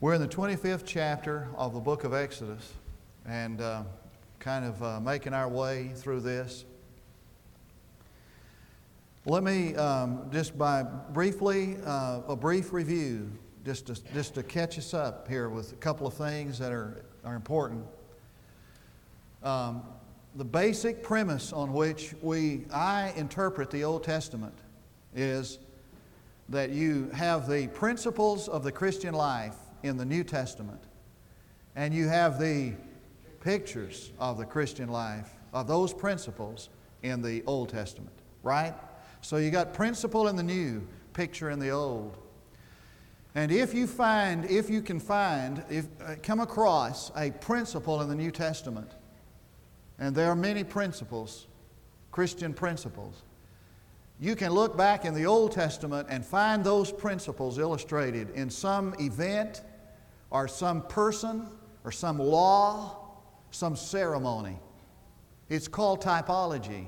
We're in the 25th chapter of the book of Exodus and uh, kind of uh, making our way through this. Let me um, just by briefly, uh, a brief review, just to, just to catch us up here with a couple of things that are, are important. Um, the basic premise on which we, I interpret the Old Testament is that you have the principles of the Christian life in the New Testament, and you have the pictures of the Christian life, of those principles in the Old Testament, right? So you got principle in the new, picture in the old. And if you find, if you can find, if uh, come across a principle in the New Testament, and there are many principles, Christian principles, you can look back in the Old Testament and find those principles illustrated in some event or some person or some law, some ceremony. It's called typology.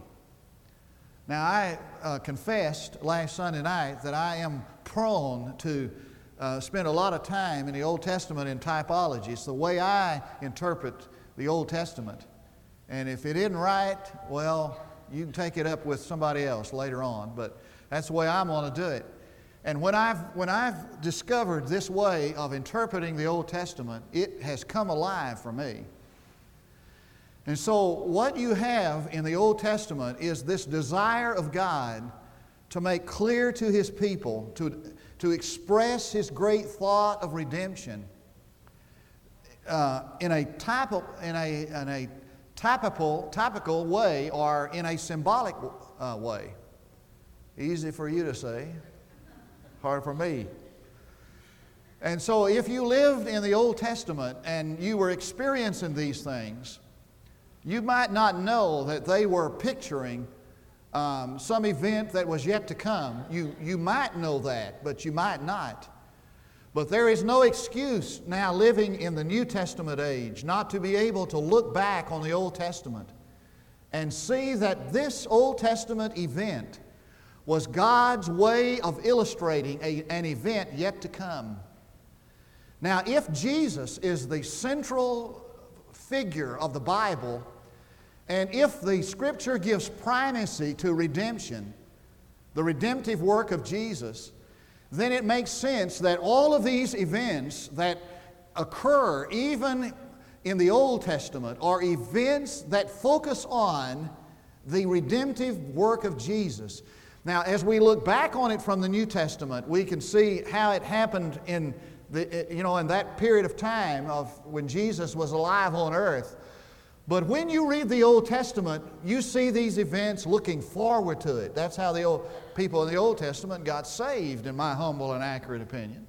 Now, I uh, confessed last Sunday night that I am prone to uh, spend a lot of time in the Old Testament in typology. It's the way I interpret the Old Testament. And if it isn't right, well, you can take it up with somebody else later on, but that's the way I'm going to do it. And when I've, when I've discovered this way of interpreting the Old Testament, it has come alive for me. And so, what you have in the Old Testament is this desire of God to make clear to His people, to, to express His great thought of redemption uh, in a, type of, in a, in a typical, typical way or in a symbolic uh, way. Easy for you to say hard for me. And so, if you lived in the Old Testament and you were experiencing these things, you might not know that they were picturing um, some event that was yet to come. You, you might know that, but you might not. But there is no excuse now living in the New Testament age not to be able to look back on the Old Testament and see that this Old Testament event was God's way of illustrating a, an event yet to come. Now, if Jesus is the central figure of the Bible, and if the Scripture gives primacy to redemption, the redemptive work of Jesus, then it makes sense that all of these events that occur, even in the Old Testament, are events that focus on the redemptive work of Jesus. Now, as we look back on it from the New Testament, we can see how it happened in the, you know, in that period of time of when Jesus was alive on earth. But when you read the Old Testament, you see these events looking forward to it. That's how the old people in the Old Testament got saved, in my humble and accurate opinion,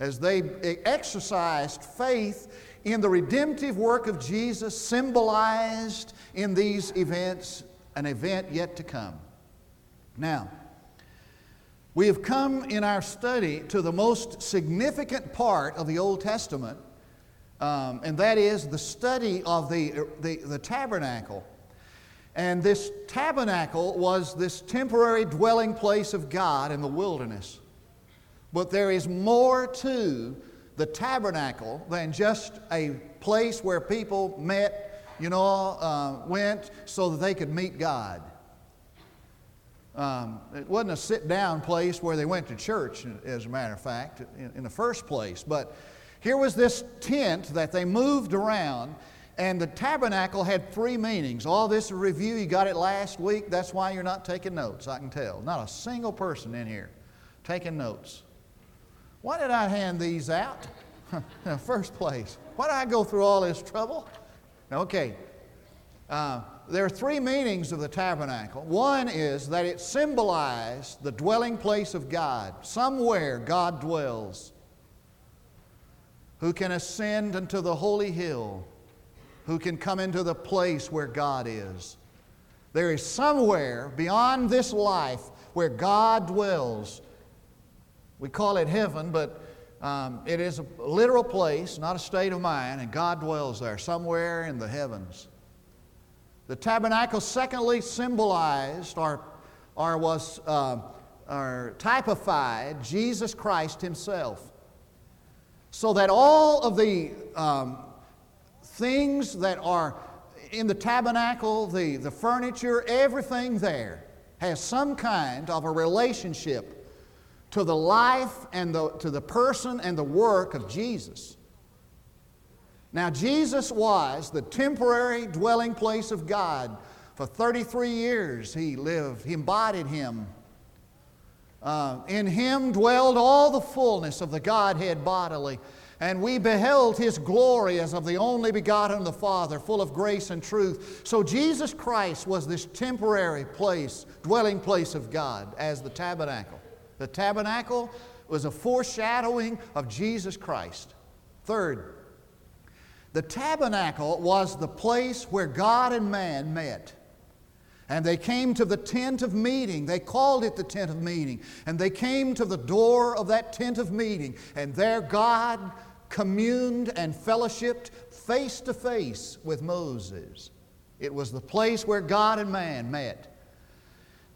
as they exercised faith in the redemptive work of Jesus, symbolized in these events, an event yet to come. Now, we have come in our study to the most significant part of the Old Testament, um, and that is the study of the, the, the tabernacle. And this tabernacle was this temporary dwelling place of God in the wilderness. But there is more to the tabernacle than just a place where people met, you know, uh, went so that they could meet God. Um, it wasn't a sit down place where they went to church, as a matter of fact, in, in, the first place. But here was this tent that they moved around, and the tabernacle had three meanings. All this review, you got it last week. That's why you're not taking notes, I can tell. Not a single person in here taking notes. Why did I hand these out in the first place? Why did I go through all this trouble? Okay. Uh, there are three meanings of the tabernacle. One is that it symbolized the dwelling place of God. Somewhere God dwells. Who can ascend into the holy hill? Who can come into the place where God is? There is somewhere beyond this life where God dwells. We call it heaven, but um, it is a literal place, not a state of mind, and God dwells there, somewhere in the heavens. The tabernacle, secondly, symbolized or, or was uh, or typified Jesus Christ Himself. So that all of the um, things that are in the tabernacle, the, the furniture, everything there has some kind of a relationship to the life and the, to the person and the work of Jesus. Now, Jesus was the temporary dwelling place of God. For 33 years he lived, he embodied Him. Uh, in Him dwelled all the fullness of the Godhead bodily. And we beheld His glory as of the only begotten of the Father, full of grace and truth. So Jesus Christ was this temporary place, dwelling place of God, as the tabernacle. The tabernacle was a foreshadowing of Jesus Christ. Third, the tabernacle was the place where God and man met. And they came to the tent of meeting. They called it the tent of meeting. And they came to the door of that tent of meeting. And there God communed and fellowshipped face to face with Moses. It was the place where God and man met.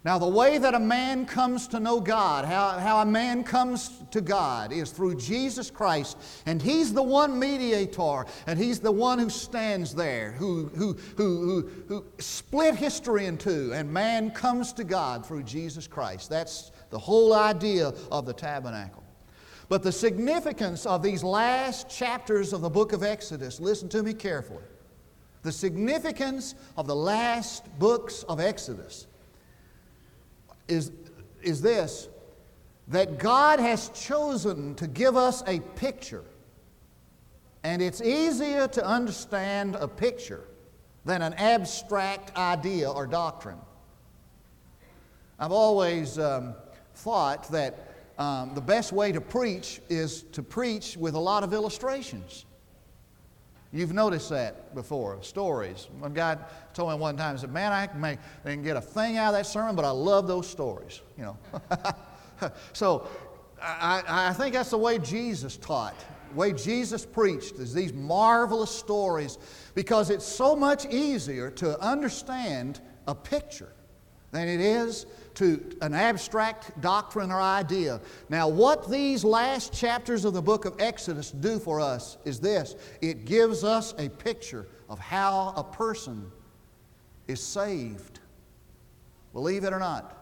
Now, the way that a man comes to know God, how, how a man comes to God, is through Jesus Christ. And He's the one mediator, and He's the one who stands there, who, who, who, who, who split history in two, and man comes to God through Jesus Christ. That's the whole idea of the tabernacle. But the significance of these last chapters of the book of Exodus, listen to me carefully. The significance of the last books of Exodus is, is this that God has chosen to give us a picture. And it's easier to understand a picture than an abstract idea or doctrine. I've always um, thought that um, the best way to preach is to preach with a lot of illustrations. You've noticed that before, stories. One guy told me one time, he said, Man, I can, make, can get a thing out of that sermon, but I love those stories. You know. so I, I think that's the way Jesus taught, the way Jesus preached, is these marvelous stories, because it's so much easier to understand a picture than it is to an abstract doctrine or idea. Now, what these last chapters of the book of Exodus do for us is this it gives us a picture of how a person is saved. Believe it or not,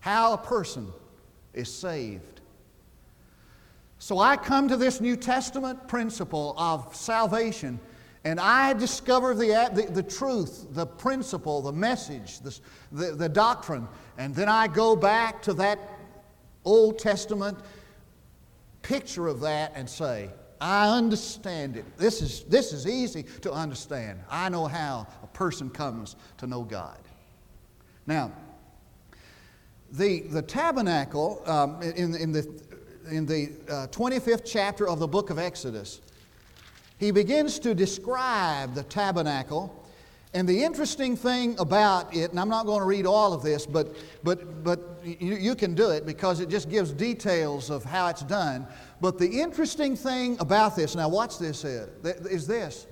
how a person is saved. So I come to this New Testament principle of salvation and I discover the, the, the, truth, the principle, the message, the, the, the doctrine. And then I go back to that Old Testament picture of that and say, I understand it. This is, this is easy to understand. I know how a person comes to know God. Now, the, the tabernacle um, in, in the, in the uh, 25th chapter of the book of Exodus he begins to describe the tabernacle. And the interesting thing about it, and I'm not going to read all of this, but, but, but you, you can do it because it just gives details of how it's done. But the interesting thing about this, now watch this, is, is this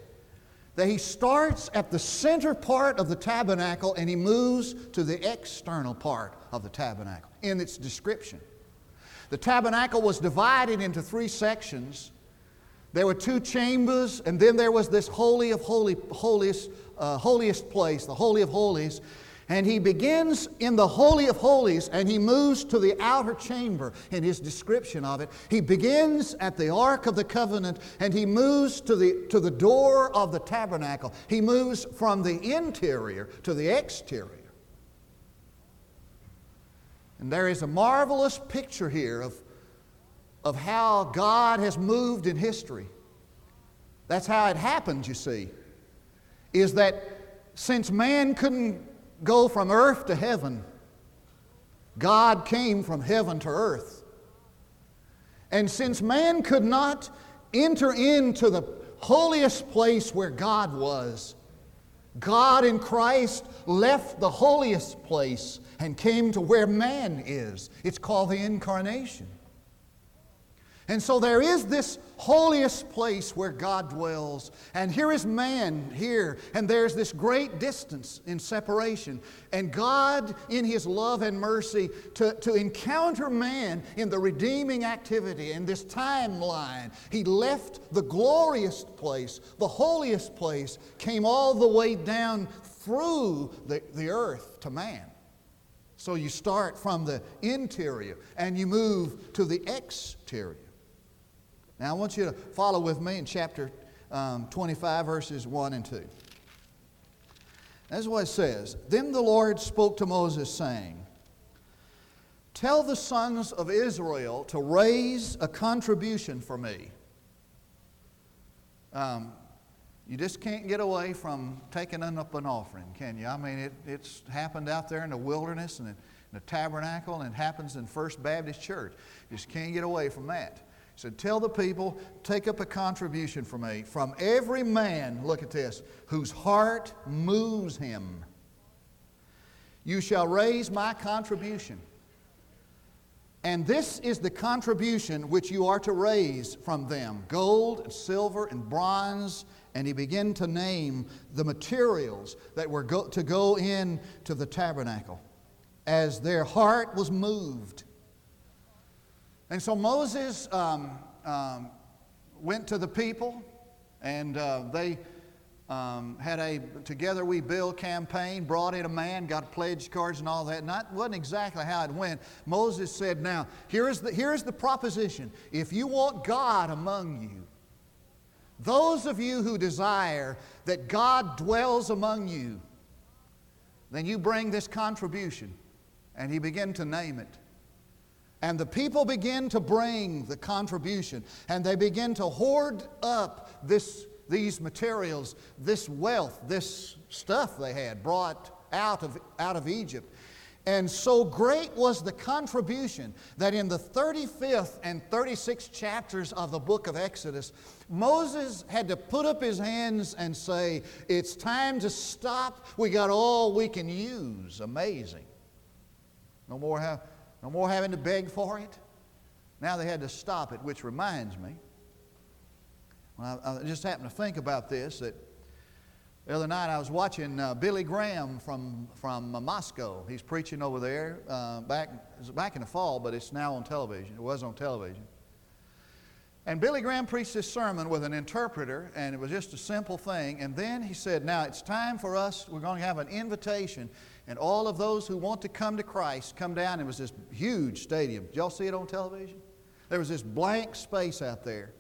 that he starts at the center part of the tabernacle and he moves to the external part of the tabernacle in its description. The tabernacle was divided into three sections there were two chambers, and then there was this holy of holy, holiest, uh, holiest place, the holy of holies. And he begins in the Holy of Holies and he moves to the outer chamber in his description of it. He begins at the Ark of the Covenant and he moves to the, to the door of the tabernacle. He moves from the interior to the exterior. And there is a marvelous picture here of of how God has moved in history. That's how it happened, you see, is that since man couldn't go from earth to heaven, God came from heaven to earth. And since man could not enter into the holiest place where God was, God in Christ left the holiest place and came to where man is. It's called the incarnation. And so there is this holiest place where God dwells. And here is man here, and there's this great distance in separation. And God, in His love and mercy, to, to encounter man in the redeeming activity, in this timeline, He left the glorious place, the holiest place, came all the way down through the, the earth to man. So you start from the interior and you move to the exterior. Now, I want you to follow with me in chapter um, 25, verses 1 and 2. This is what it says Then the Lord spoke to Moses, saying, Tell the sons of Israel to raise a contribution for me. Um, you just can't get away from taking up an offering, can you? I mean, it, it's happened out there in the wilderness and in the tabernacle, and it happens in First Baptist Church. You just can't get away from that. He said, Tell the people, take up a contribution for me from every man, look at this, whose heart moves him. You shall raise my contribution. And this is the contribution which you are to raise from them gold, and silver, and bronze. And he began to name the materials that were go- to go in to the tabernacle as their heart was moved. And so Moses um, um, went to the people, and uh, they um, had a Together We Build campaign, brought in a man, got pledge cards and all that. And that wasn't exactly how it went. Moses said, Now, here is the, here is the proposition. If you want God among you, those of you who desire that God dwells among you, then you bring this contribution. And he began to name it. And the people begin to bring the contribution, and they begin to hoard up this, these materials, this wealth, this stuff they had brought out of, out of Egypt. And so great was the contribution that in the 35th and 36th chapters of the book of Exodus, Moses had to put up his hands and say, It's time to stop. We got all we can use. Amazing. No more have no more having to beg for it. Now they had to stop it, which reminds me. I, I just happened to think about this that the other night I was watching uh, Billy Graham from, from uh, Moscow. He's preaching over there uh, back, back in the fall, but it's now on television. It was on television. And Billy Graham preached this sermon with an interpreter, and it was just a simple thing. And then he said, Now it's time for us, we're going to have an invitation and all of those who want to come to Christ come down. It was this huge stadium. Did y'all see it on television? There was this blank space out there.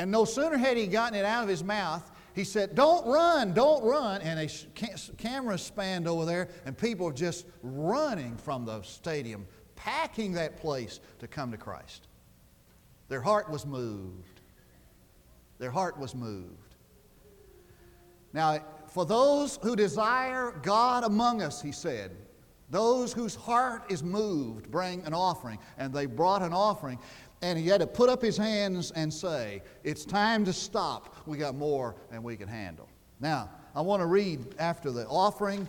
And no sooner had he gotten it out of his mouth, he said, Don't run, don't run. And a camera spanned over there, and people were just running from the stadium, packing that place to come to Christ. Their heart was moved. Their heart was moved. Now, for those who desire God among us, he said, those whose heart is moved bring an offering. And they brought an offering. And he had to put up his hands and say, It's time to stop. We got more than we can handle. Now, I want to read after the offering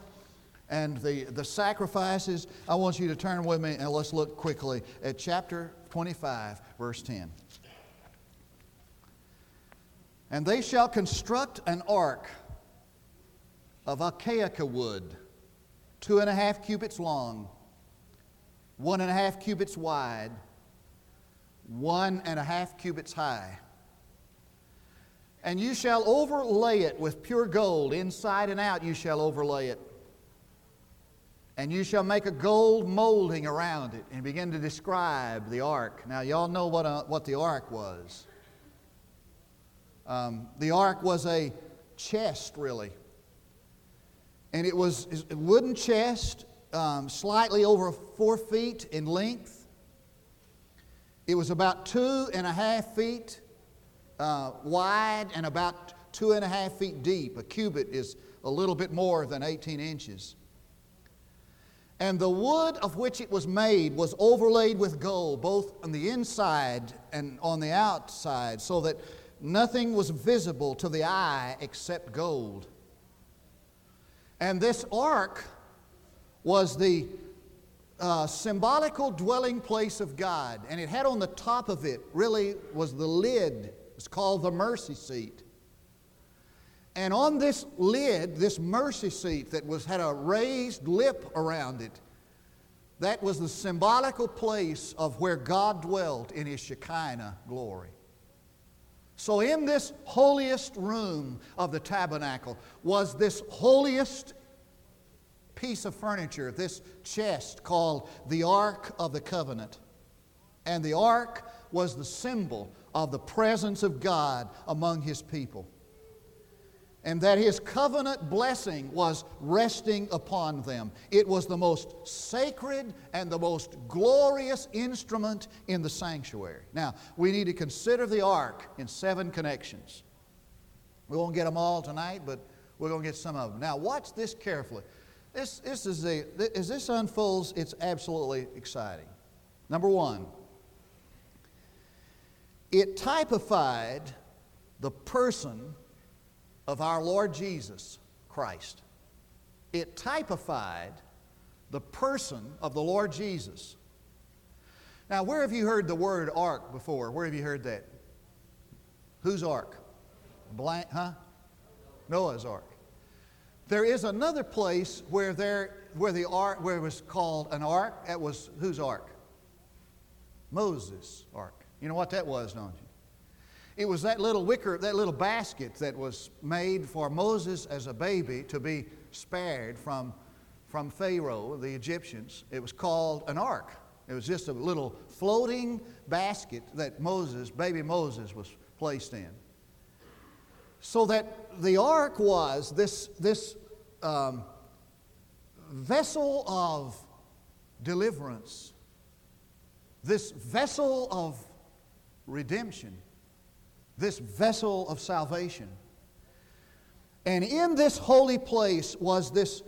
and the, the sacrifices. I want you to turn with me and let's look quickly at chapter 25, verse 10. And they shall construct an ark of acacia wood, two and a half cubits long, one and a half cubits wide, one and a half cubits high. And you shall overlay it with pure gold, inside and out you shall overlay it. And you shall make a gold molding around it and begin to describe the ark. Now, y'all know what, a, uh, what the ark was. Um, the ark was a chest, really, and it was a wooden chest, um, slightly over four feet in length. It was about two and a half feet uh, wide and about two and a half feet deep. A cubit is a little bit more than 18 inches. And the wood of which it was made was overlaid with gold, both on the inside and on the outside, so that nothing was visible to the eye except gold. And this ark was the uh, symbolical dwelling place of God, and it had on the top of it really was the lid. It's called the mercy seat. And on this lid, this mercy seat that was had a raised lip around it, that was the symbolical place of where God dwelt in his Shekinah glory. So, in this holiest room of the tabernacle was this holiest piece of furniture, this chest called the Ark of the Covenant. And the ark was the symbol of the presence of God among his people and that his covenant blessing was resting upon them. It was the most sacred and the most glorious instrument in the sanctuary. Now, we need to consider the ark in seven connections. We won't get them all tonight, but we're going to get some of them. Now, watch this carefully. This, this is the, as this unfolds, it's absolutely exciting. Number one, it typified the person of our Lord Jesus Christ. It typified the person of the Lord Jesus. Now, where have you heard the word ark before? Where have you heard that? Whose ark? Blank, huh? Noah's ark. There is another place where there where the ark where it was called an ark. That was whose ark? Moses' ark. You know what that was, don't you? It was that little wicker, that little basket that was made for Moses as a baby to be spared from, from Pharaoh, the Egyptians. It was called an ark. It was just a little floating basket that Moses, baby Moses, was placed in. So that the ark was this, this um, vessel of deliverance, this vessel of redemption this vessel of salvation. And in this holy place was this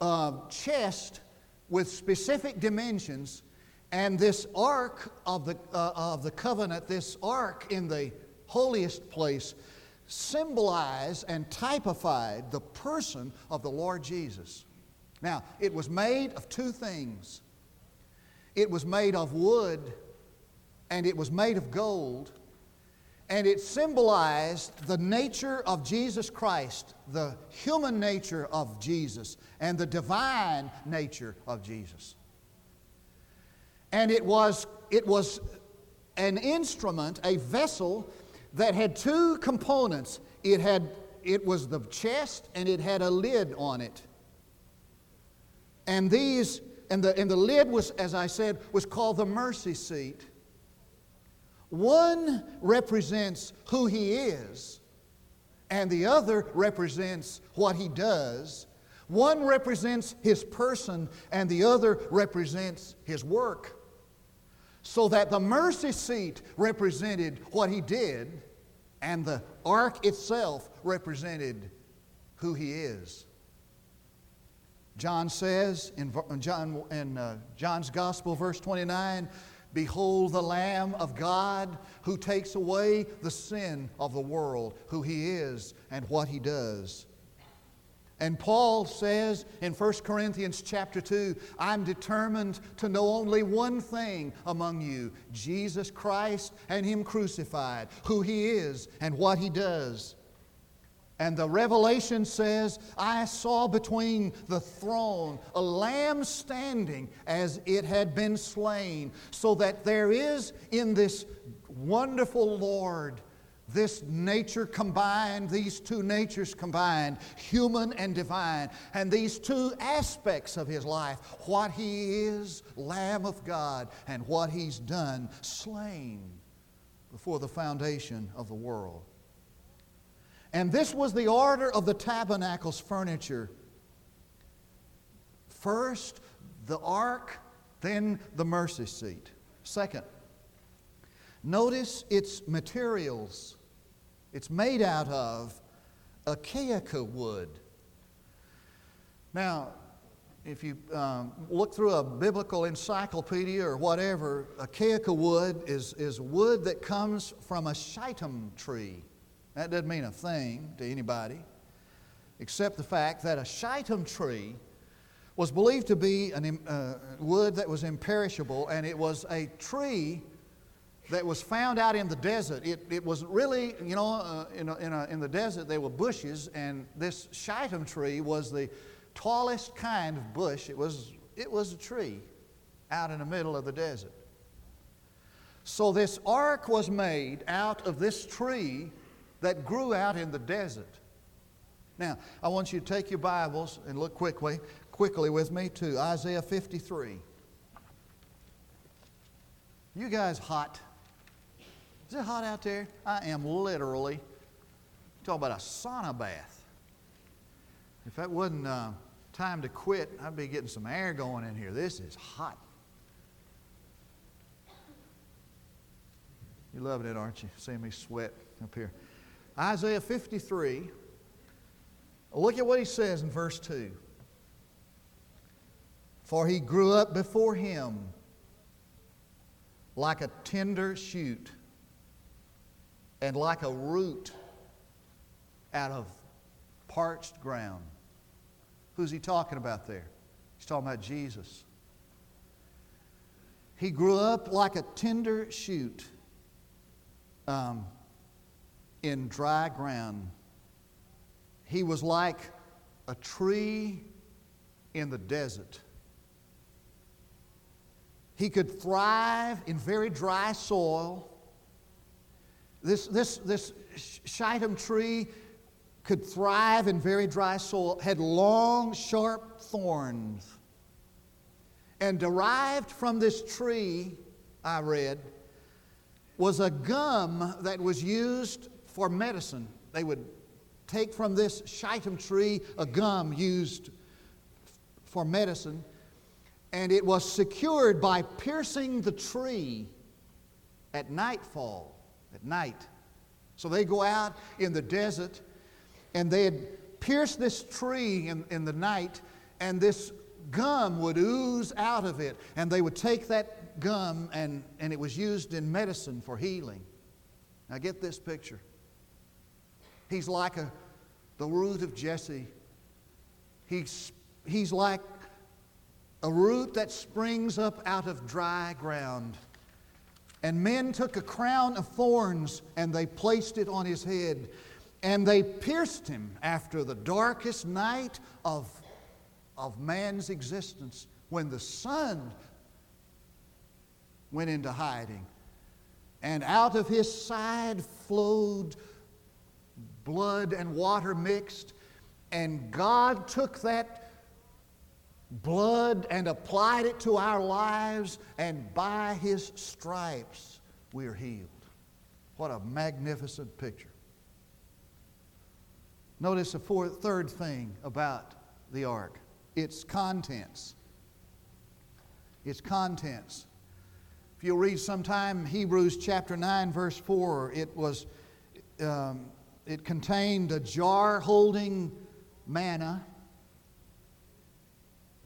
uh, chest with specific dimensions, and this ark of the, uh, of the covenant, this ark in the holiest place, symbolized and typified the person of the Lord Jesus. Now, it was made of two things it was made of wood, and it was made of gold and it symbolized the nature of Jesus Christ, the human nature of Jesus, and the divine nature of Jesus. And it was, it was an instrument, a vessel that had two components. It, had, it was the chest and it had a lid on it. And these, and the, and the lid was, as I said, was called the mercy seat. One represents who he is, and the other represents what he does. One represents his person, and the other represents his work. So that the mercy seat represented what he did, and the ark itself represented who he is. John says in, John, in uh, John's Gospel, verse 29, Behold the Lamb of God who takes away the sin of the world, who He is and what He does. And Paul says in 1 Corinthians chapter 2, I'm determined to know only one thing among you Jesus Christ and Him crucified, who He is and what He does. And the revelation says, I saw between the throne a lamb standing as it had been slain, so that there is in this wonderful Lord this nature combined, these two natures combined, human and divine, and these two aspects of his life what he is, Lamb of God, and what he's done, slain before the foundation of the world. And this was the order of the tabernacle's furniture. First, the ark, then the mercy seat. Second, notice its materials. It's made out of acacia wood. Now, if you um, look through a biblical encyclopedia or whatever, acacia wood is, is wood that comes from a shittim tree. That doesn't mean a thing to anybody, except the fact that a shittim tree was believed to be an, uh, wood that was imperishable, and it was a tree that was found out in the desert. It, it was really, you know, uh, in, a, in, a, in the desert there were bushes, and this shittim tree was the tallest kind of bush. It was, it was a tree out in the middle of the desert. So this ark was made out of this tree that grew out in the desert. Now, I want you to take your Bibles and look quickly quickly with me to Isaiah 53. You guys hot? Is it hot out there? I am literally talking about a sauna bath. If that wasn't uh, time to quit, I'd be getting some air going in here. This is hot. You're loving it, aren't you? Seeing me sweat up here. Isaiah 53. Look at what he says in verse 2. For he grew up before him like a tender shoot and like a root out of parched ground. Who's he talking about there? He's talking about Jesus. He grew up like a tender shoot um, in dry ground. He was like a tree in the desert. He could thrive in very dry soil. This, this, this shittim tree could thrive in very dry soil, had long, sharp thorns. And derived from this tree, I read, was a gum that was used for medicine. They would take from this shittim tree a gum used for medicine and it was secured by piercing the tree at nightfall, at night. So they go out in the desert and they'd pierce this tree in, in the night, and this gum would ooze out of it. And they would take that gum, and, and it was used in medicine for healing. Now, get this picture. He's like a, the root of Jesse. He's, he's like a root that springs up out of dry ground. And men took a crown of thorns and they placed it on his head. And they pierced him after the darkest night of, of man's existence when the sun went into hiding. And out of his side flowed blood and water mixed. And God took that blood and applied it to our lives, and by his stripes we are healed. What a magnificent picture. Notice the fourth, third thing about the ark its contents. Its contents. If you'll read sometime Hebrews chapter 9, verse 4, it was. Um, it contained a jar holding manna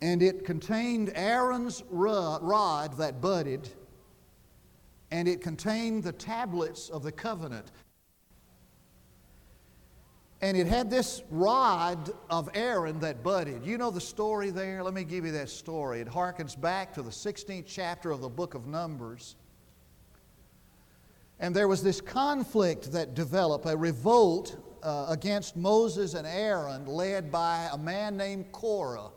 and it contained Aaron's rod that budded, and it contained the tablets of the covenant. And it had this rod of Aaron that budded. You know the story there? Let me give you that story. It harkens back to the 16th chapter of the book of Numbers. And there was this conflict that developed, a revolt uh, against Moses and Aaron, led by a man named Korah.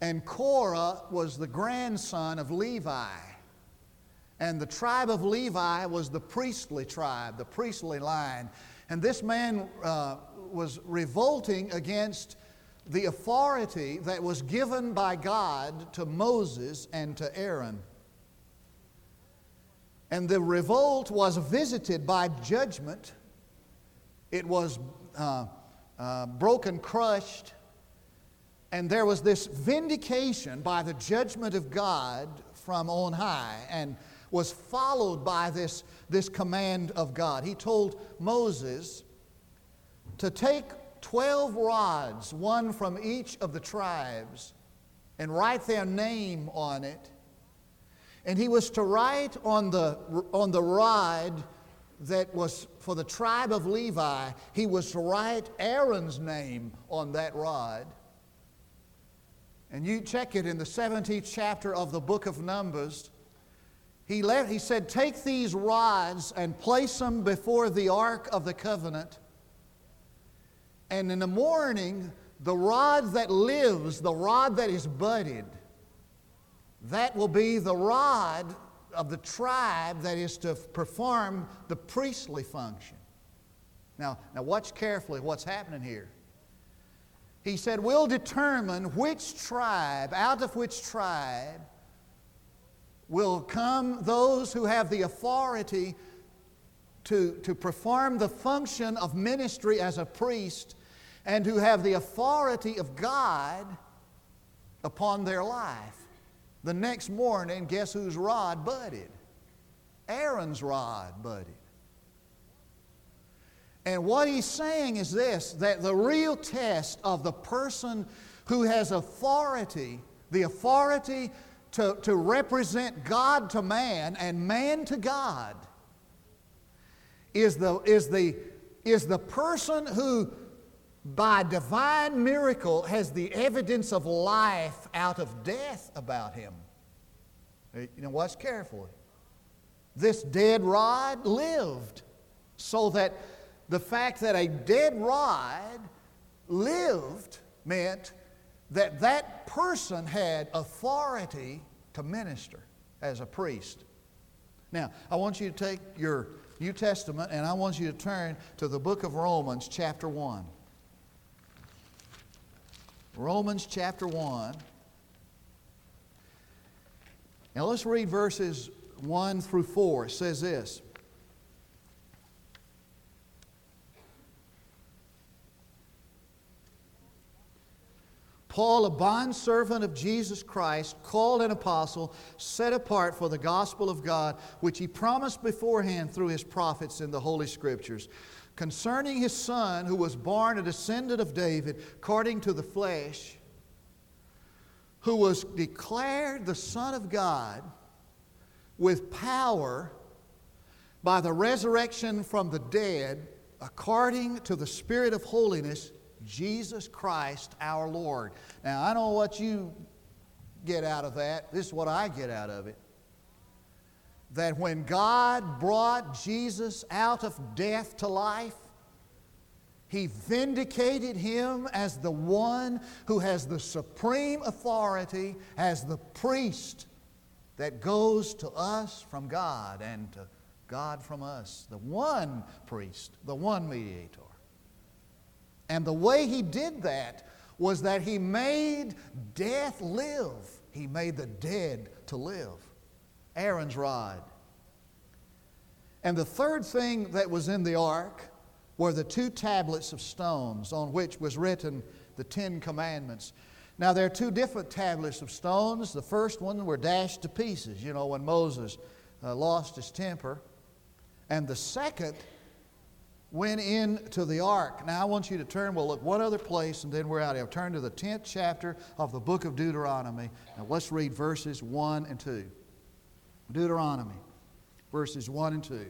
And Korah was the grandson of Levi. And the tribe of Levi was the priestly tribe, the priestly line. And this man uh, was revolting against the authority that was given by God to Moses and to Aaron. And the revolt was visited by judgment. It was uh, uh, broken, crushed, and there was this vindication by the judgment of God from on high, and was followed by this, this command of God. He told Moses to take 12 rods, one from each of the tribes, and write their name on it. And he was to write on the, on the rod that was for the tribe of Levi, he was to write Aaron's name on that rod. And you check it in the 17th chapter of the book of Numbers. He, let, he said, Take these rods and place them before the ark of the covenant. And in the morning, the rod that lives, the rod that is budded, that will be the rod of the tribe that is to perform the priestly function. Now, now watch carefully what's happening here. He said, We'll determine which tribe, out of which tribe, will come those who have the authority to, to perform the function of ministry as a priest and who have the authority of God upon their life. The next morning, guess whose rod budded? Aaron's rod budded. And what he's saying is this that the real test of the person who has authority, the authority to, to represent God to man and man to God, is the, is, the, is the person who, by divine miracle, has the evidence of life out of death about him. You know, watch carefully. This dead rod lived so that the fact that a dead rod lived meant that that person had authority to minister as a priest. Now, I want you to take your New Testament and I want you to turn to the book of Romans, chapter 1. Romans chapter 1. Now let's read verses 1 through 4. It says this Paul, a bondservant of Jesus Christ, called an apostle, set apart for the gospel of God, which he promised beforehand through his prophets in the Holy Scriptures, concerning his Son, who was born a descendant of David, according to the flesh, who was declared the Son of God with power by the resurrection from the dead, according to the Spirit of holiness Jesus Christ our Lord. Now, I don't know what you get out of that. This is what I get out of it. That when God brought Jesus out of death to life, He vindicated Him as the one who has the supreme authority as the priest that goes to us from God and to God from us. The one priest, the one mediator. And the way he did that was that he made death live. He made the dead to live. Aaron's rod. And the third thing that was in the ark were the two tablets of stones on which was written the Ten Commandments. Now, there are two different tablets of stones. The first one were dashed to pieces, you know, when Moses uh, lost his temper. And the second went into the ark. Now I want you to turn, we'll look one other place and then we're out of here. Turn to the 10th chapter of the book of Deuteronomy. Now let's read verses 1 and 2. Deuteronomy, verses 1 and 2.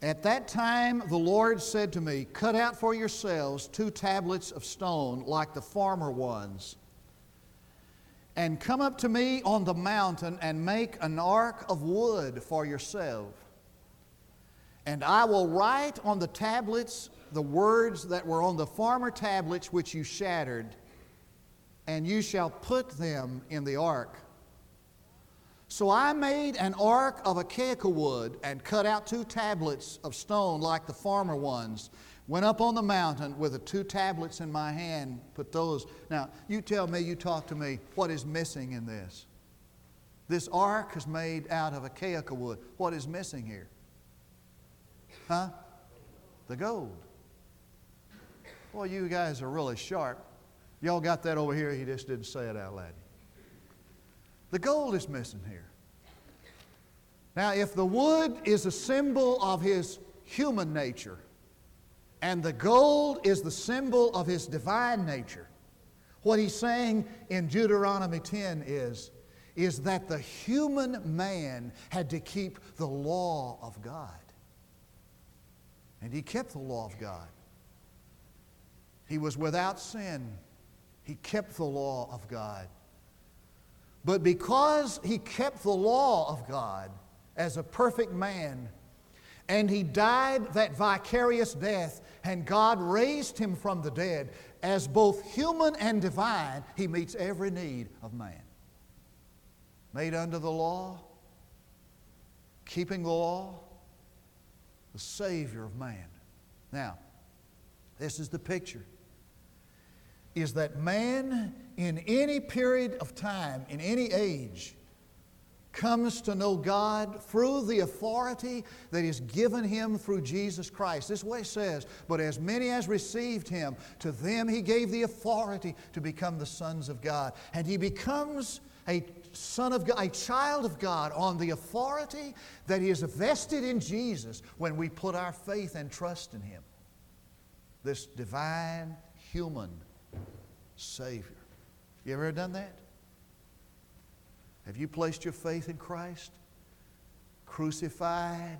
At that time, the Lord said to me, Cut out for yourselves two tablets of stone like the former ones and come up to me on the mountain and make an ark of wood for yourself. And I will write on the tablets the words that were on the former tablets which you shattered, and you shall put them in the ark. So I made an ark of acacia wood and cut out two tablets of stone like the former ones Went up on the mountain with the two tablets in my hand, put those. Now, you tell me, you talk to me, what is missing in this? This ark is made out of acacia wood. What is missing here? Huh? The gold. Boy, you guys are really sharp. Y'all got that over here, he just didn't say it out loud. The gold is missing here. Now, if the wood is a symbol of his human nature, and the gold is the symbol of his divine nature. What he's saying in Deuteronomy 10 is, is that the human man had to keep the law of God. And he kept the law of God. He was without sin. He kept the law of God. But because he kept the law of God as a perfect man, and he died that vicarious death, and God raised him from the dead, as both human and divine, he meets every need of man. Made under the law, keeping the law, the Savior of man. Now, this is the picture. Is that man in any period of time, in any age, comes to know God through the authority that is given him through Jesus Christ. This way says, But as many as received him, to them he gave the authority to become the sons of God. And he becomes a son of God, a child of God on the authority that is vested in Jesus when we put our faith and trust in him. This divine human Savior. You ever done that? Have you placed your faith in Christ? Crucified,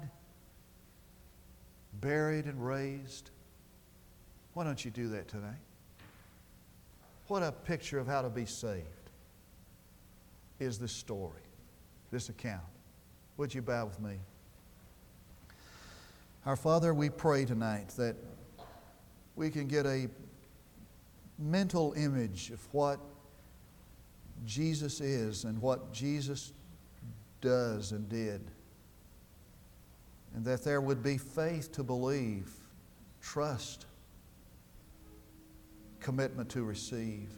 buried, and raised? Why don't you do that tonight? What a picture of how to be saved is this story, this account. Would you bow with me? Our Father, we pray tonight that we can get a mental image of what Jesus is and what Jesus does and did. And that there would be faith to believe, trust, commitment to receive.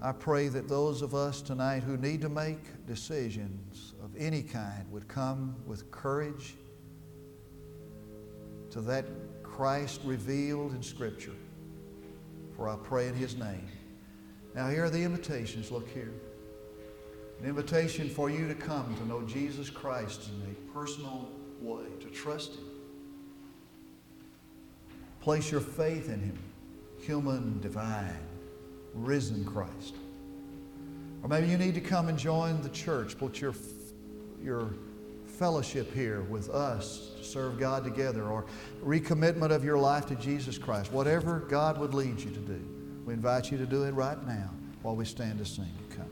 I pray that those of us tonight who need to make decisions of any kind would come with courage to that Christ revealed in Scripture. For I pray in His name. Now, here are the invitations. Look here. An invitation for you to come to know Jesus Christ in a personal way, to trust Him. Place your faith in Him, human, divine, risen Christ. Or maybe you need to come and join the church, put your, your fellowship here with us to serve God together, or recommitment of your life to Jesus Christ. Whatever God would lead you to do. We invite you to do it right now while we stand to sing. Come.